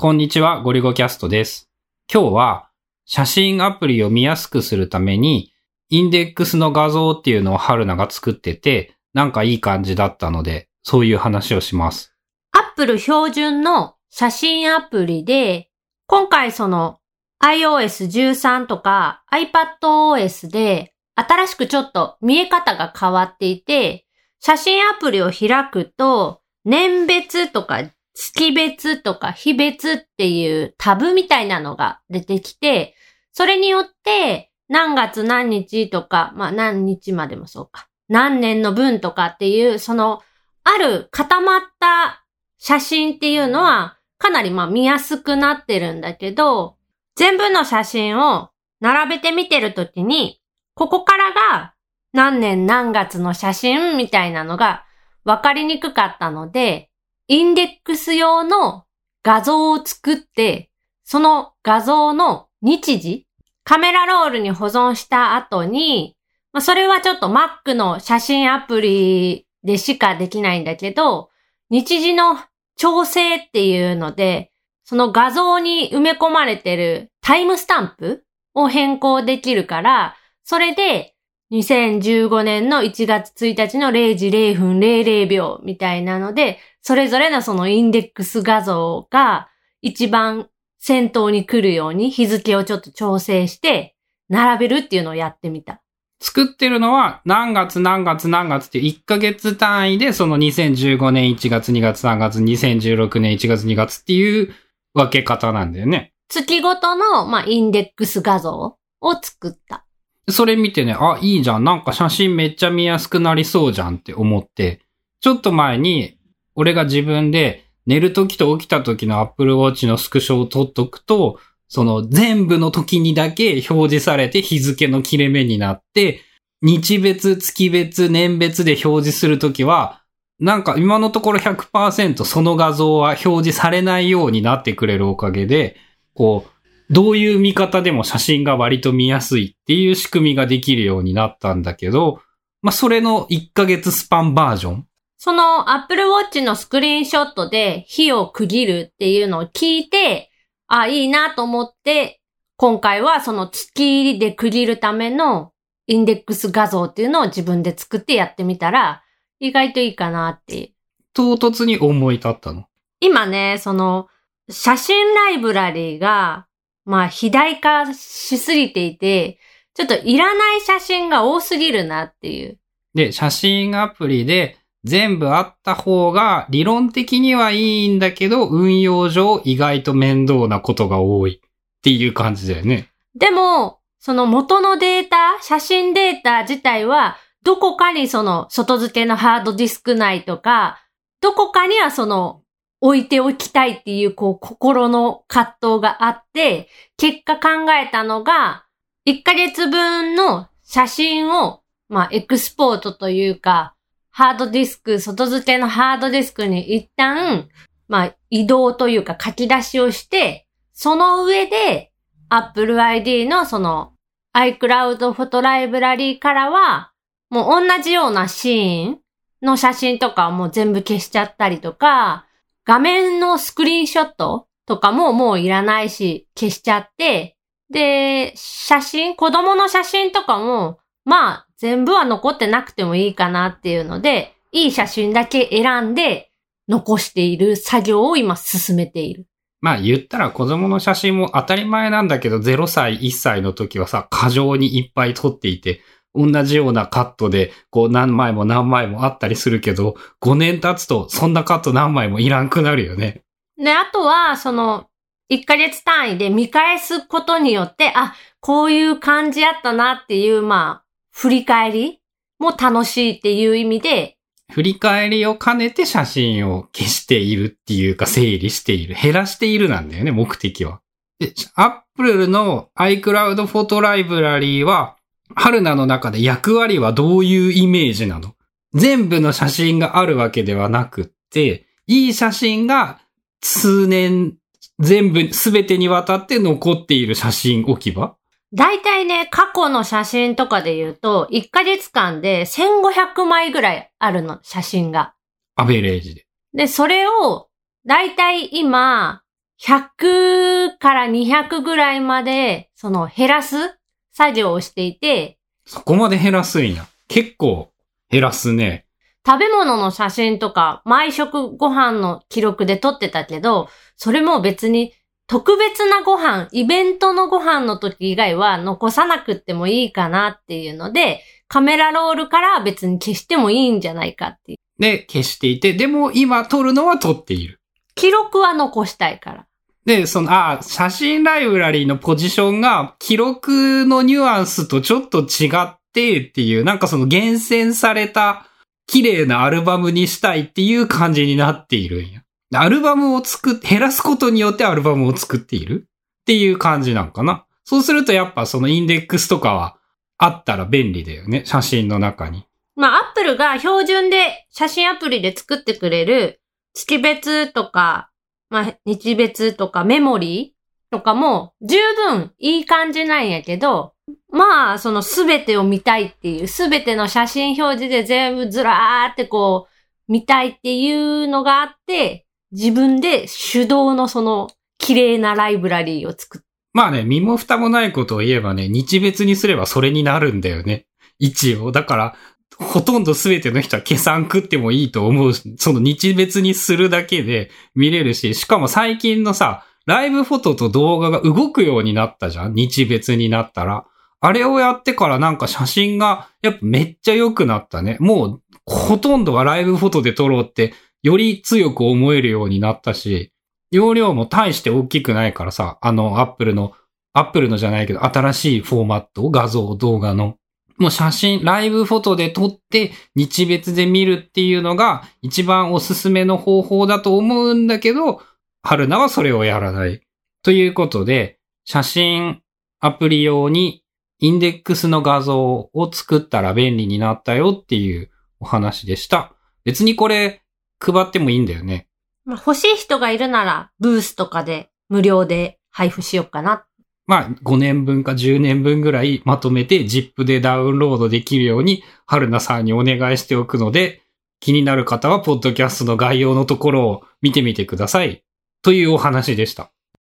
こんにちは、ゴリゴキャストです。今日は写真アプリを見やすくするために、インデックスの画像っていうのを春菜が作ってて、なんかいい感じだったので、そういう話をします。アップル標準の写真アプリで、今回その iOS13 とか iPadOS で新しくちょっと見え方が変わっていて、写真アプリを開くと、年別とか月別とか日別っていうタブみたいなのが出てきて、それによって何月何日とか、まあ何日までもそうか、何年の分とかっていう、そのある固まった写真っていうのはかなりまあ見やすくなってるんだけど、全部の写真を並べて見てるときに、ここからが何年何月の写真みたいなのが分かりにくかったので、インデックス用の画像を作って、その画像の日時、カメラロールに保存した後に、まあ、それはちょっと Mac の写真アプリでしかできないんだけど、日時の調整っていうので、その画像に埋め込まれてるタイムスタンプを変更できるから、それで2015年の1月1日の0時0分00秒みたいなので、それぞれのそのインデックス画像が一番先頭に来るように日付をちょっと調整して並べるっていうのをやってみた。作ってるのは何月何月何月って1ヶ月単位でその2015年1月2月3月2016年1月2月っていう分け方なんだよね。月ごとの、まあ、インデックス画像を作った。それ見てね、あ、いいじゃん。なんか写真めっちゃ見やすくなりそうじゃんって思って、ちょっと前に俺が自分で寝る時と起きた時の Apple Watch のスクショを撮っとくと、その全部の時にだけ表示されて日付の切れ目になって、日別、月別、年別で表示するときは、なんか今のところ100%その画像は表示されないようになってくれるおかげで、こう、どういう見方でも写真が割と見やすいっていう仕組みができるようになったんだけど、まあ、それの1ヶ月スパンバージョンその Apple Watch のスクリーンショットで火を区切るっていうのを聞いて、あ、いいなと思って、今回はその月で区切るためのインデックス画像っていうのを自分で作ってやってみたら、意外といいかなって。唐突に思い立ったの？今ね、その、写真ライブラリーが、まあ、肥大化しすぎていて、ちょっといらない写真が多すぎるなっていう。で、写真アプリで全部あった方が理論的にはいいんだけど、運用上意外と面倒なことが多いっていう感じだよね。でも、その元のデータ、写真データ自体は、どこかにその外付けのハードディスク内とか、どこかにはその置いておきたいっていうこう心の葛藤があって、結果考えたのが、1ヶ月分の写真を、まあ、エクスポートというか、ハードディスク、外付けのハードディスクに一旦、まあ、移動というか書き出しをして、その上で、Apple ID のその iCloud フォトライブラリーからは、もう同じようなシーンの写真とかをもう全部消しちゃったりとか、画面のスクリーンショットとかももういらないし消しちゃって、で、写真、子供の写真とかも、まあ全部は残ってなくてもいいかなっていうので、いい写真だけ選んで残している作業を今進めている。まあ言ったら子供の写真も当たり前なんだけど、0歳、1歳の時はさ、過剰にいっぱい撮っていて、同じようなカットで、こう何枚も何枚もあったりするけど、5年経つとそんなカット何枚もいらんくなるよね。で、あとは、その、1ヶ月単位で見返すことによって、あ、こういう感じやったなっていう、まあ、振り返りも楽しいっていう意味で、振り返りを兼ねて写真を消しているっていうか整理している。減らしているなんだよね、目的は。で、Apple の iCloud フォトライブラリーは、春菜の中で役割はどういうイメージなの？全部の写真があるわけではなくって、いい写真が数年全部すべてにわたって残っている写真置き場？だいたいね、過去の写真とかで言うと、1ヶ月間で1500枚ぐらいあるの、写真が。アベレージで。で、それを、だいたい今、100から200ぐらいまで、その減らす作業をしていて、そこまで減らすんや。結構減らすね。食べ物の写真とか、毎食ご飯の記録で撮ってたけど、それも別に特別なご飯、イベントのご飯の時以外は残さなくってもいいかなっていうので、カメラロールから別に消してもいいんじゃないかっていう。で、消していて、でも今撮るのは撮っている。記録は残したいから。で、その、あ、写真ライブラリーのポジションが記録のニュアンスとちょっと違ってっていう、なんかその厳選された綺麗なアルバムにしたいっていう感じになっているんや。アルバムを作っ、減らすことによってアルバムを作っている？っていう感じなんかな。そうするとやっぱそのインデックスとかはあったら便利だよね。写真の中に。まあ、アップルが標準で写真アプリで作ってくれる月別とか、まあ、日別とかメモリーとかも十分いい感じなんやけど、まあ、そのすべてを見たいっていう、すべての写真表示で全部ずらーってこう、見たいっていうのがあって、自分で手動のその綺麗なライブラリーを作ってまあね、身も蓋もないことを言えばね、日別にすればそれになるんだよね。一応。だから、ほとんど全ての人は計算食ってもいいと思う。その日別にするだけで見れるし、しかも最近のさ、ライブフォトと動画が動くようになったじゃん日別になったら。あれをやってからなんか写真がやっぱめっちゃ良くなったね。もうほとんどがライブフォトで撮ろうってより強く思えるようになったし、容量も大して大きくないからさ、あのアップルの、アップルのじゃないけど新しいフォーマット、画像、動画の。もう写真、ライブフォトで撮って日別で見るっていうのが一番おすすめの方法だと思うんだけど、春菜はそれをやらない。ということで、写真アプリ用にインデックスの画像を作ったら便利になったよっていうお話でした。別にこれ配ってもいいんだよね。まあ、欲しい人がいるなら、ブースとかで無料で配布しようかな。まあ、5年分か10年分ぐらいまとめて ZIP でダウンロードできるように、春菜さんにお願いしておくので、気になる方は、ポッドキャストの概要のところを見てみてください。というお話でした。